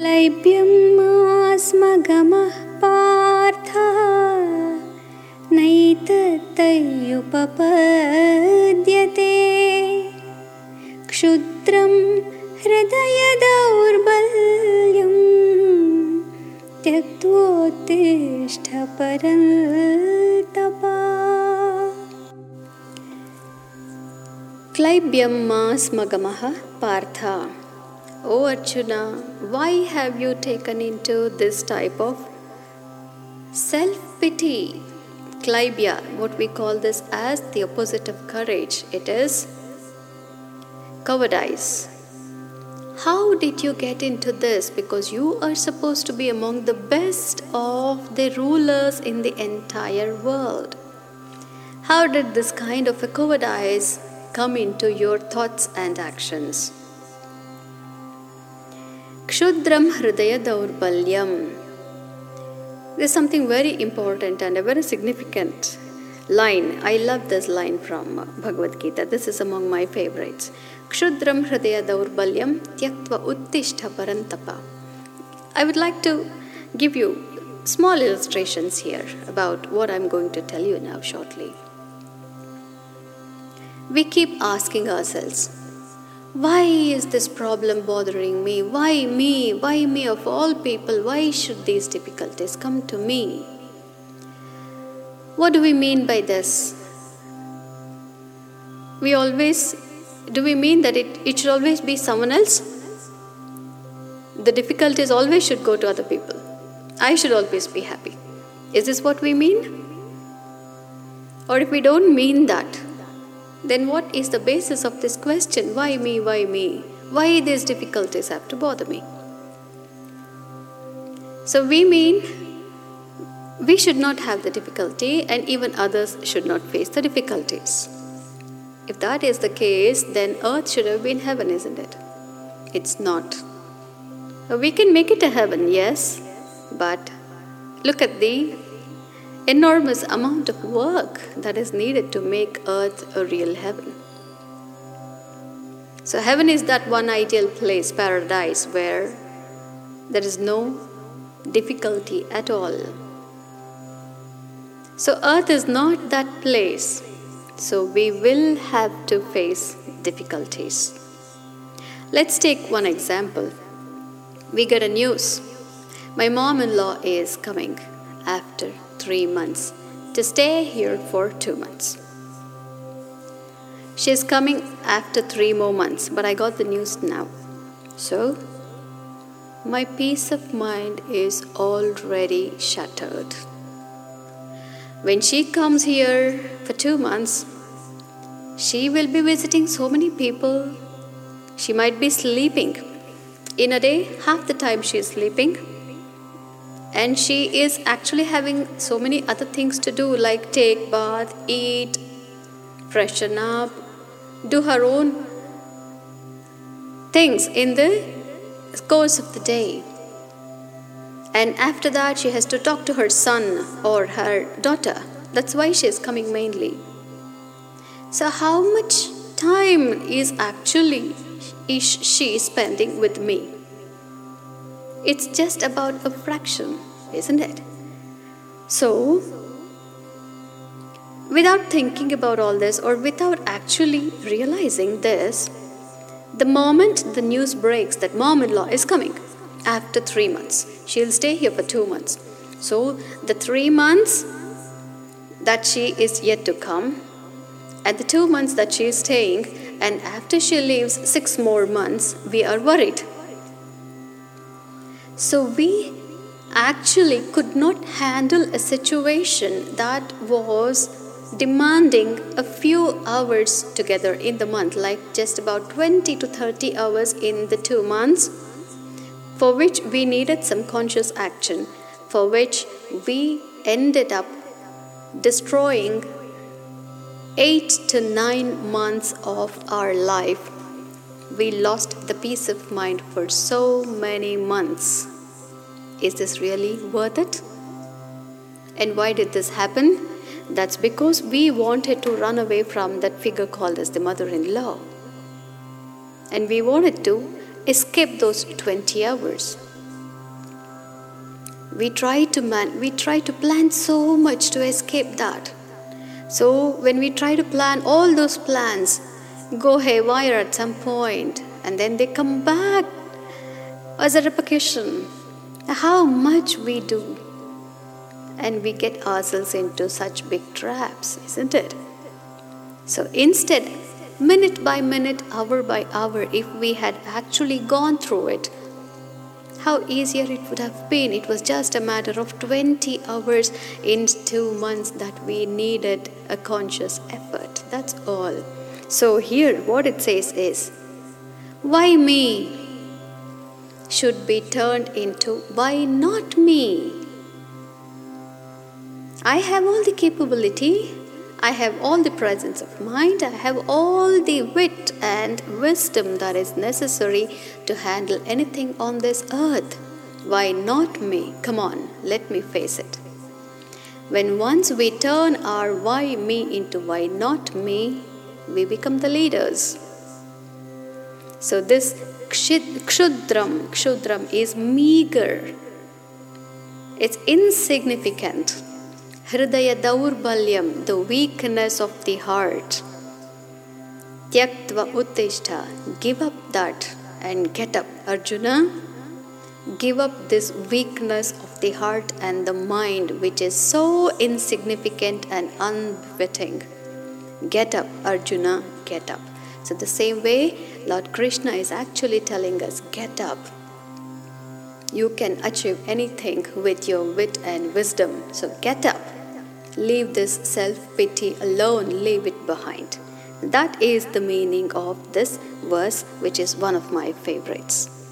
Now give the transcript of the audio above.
लैभ्यं मास्मगमः Partha Partha क्षुद्रं हृदयदौर्बल्यं त्यक्त्वोत्तिष्ठपरन्तपा। क्लैब्यं मास्म गमः Partha. O Arjuna, why have you taken into this type of self pity? Klaibya, what we call this as the opposite of courage, it is cowardice. How did you get into this? Because you are supposed to be among the best of the rulers in the entire world. How did this kind of a cowardice come into your thoughts and actions? Kshudram Hridaya Daurbalyam. There's something very important and a very significant line. I love this line from Bhagavad Gita. This is among my favorites. Kshudram Hridaya Daurbalyam Tyaktva Uttishta Parantapa. I would like to give you small illustrations here about what I'm going to tell you now shortly. We keep asking ourselves, why is this problem bothering me? Why me? Why me of all people? Why should these difficulties come to me? What do we mean by this? We always, do we mean that it, it should always be someone else? The difficulties always should go to other people. I should always be happy. Is this what we mean? Or if we don't mean that, then what is the basis of this question? Why me? Why me? Why these difficulties have to bother me? So we mean we should not have the difficulty and even others should not face the difficulties. If that is the case, then earth should have been heaven, isn't it? It's not. We can make it a heaven, yes, but look at the enormous amount of work that is needed to make earth a real heaven. So, heaven is that one ideal place, paradise, where there is no difficulty at all. So, earth is not that place. So, we will have to face difficulties. Let's take one example. We get a news. My mom in law is coming three months to stay here for two months. She is coming after three more months, but I got the news now. So, my peace of mind is already shattered. When she comes here for two months, she will be visiting so many people. She might be sleeping. In a day, half the time she is sleeping, and she is actually having so many other things to do like take bath eat freshen up do her own things in the course of the day. And after that she has to talk to her son or her daughter. That's why she is coming mainly. So how much time is actually is she spending with me it's just about a fraction, isn't it? So, without thinking about all this or without actually realizing this, the moment the news breaks that mom in law is coming after three months, she'll stay here for two months. So, the three months that she is yet to come, and the two months that she is staying, and after she leaves six more months, we are worried so we actually could not handle a situation that was demanding a few hours together in the month, like just about 20 to 30 hours in the two months, for which we needed some conscious action, for which we ended up destroying eight to nine months of our life we lost the peace of mind for so many months. Is this really worth it? And why did this happen? That's because we wanted to run away from that figure called as the mother in law. And we wanted to escape those 20 hours. we try to man we try to plan so much to escape that so when we try to plan all those plans go haywire at some point and then they come back as a repercussion how much we do and we get ourselves into such big traps isn't it so instead minute by minute hour by hour if we had actually gone through it how easier it would have been. It was just a matter of 20 hours in two months that we needed a conscious effort. That's all. So, here what it says is, Why me? should be turned into, Why not me? I have all the capability, I have all the presence of mind, I have all the wit and wisdom that is necessary to handle anything on this earth. Why not me? Come on, let me face it. When once we turn our why me into why not me, we become the leaders. So, this kshudram, kshudram is meager, it's insignificant Hridaya Daurbalyam, the weakness of the heart. Tyaktva Uttishta, give up that and get up. Arjuna, give up this weakness of the heart and the mind, which is so insignificant and unbefitting. Get up, Arjuna, get up. So, the same way, Lord Krishna is actually telling us, get up. You can achieve anything with your wit and wisdom. So, get up. Leave this self pity alone, leave it behind. That is the meaning of this verse, which is one of my favorites.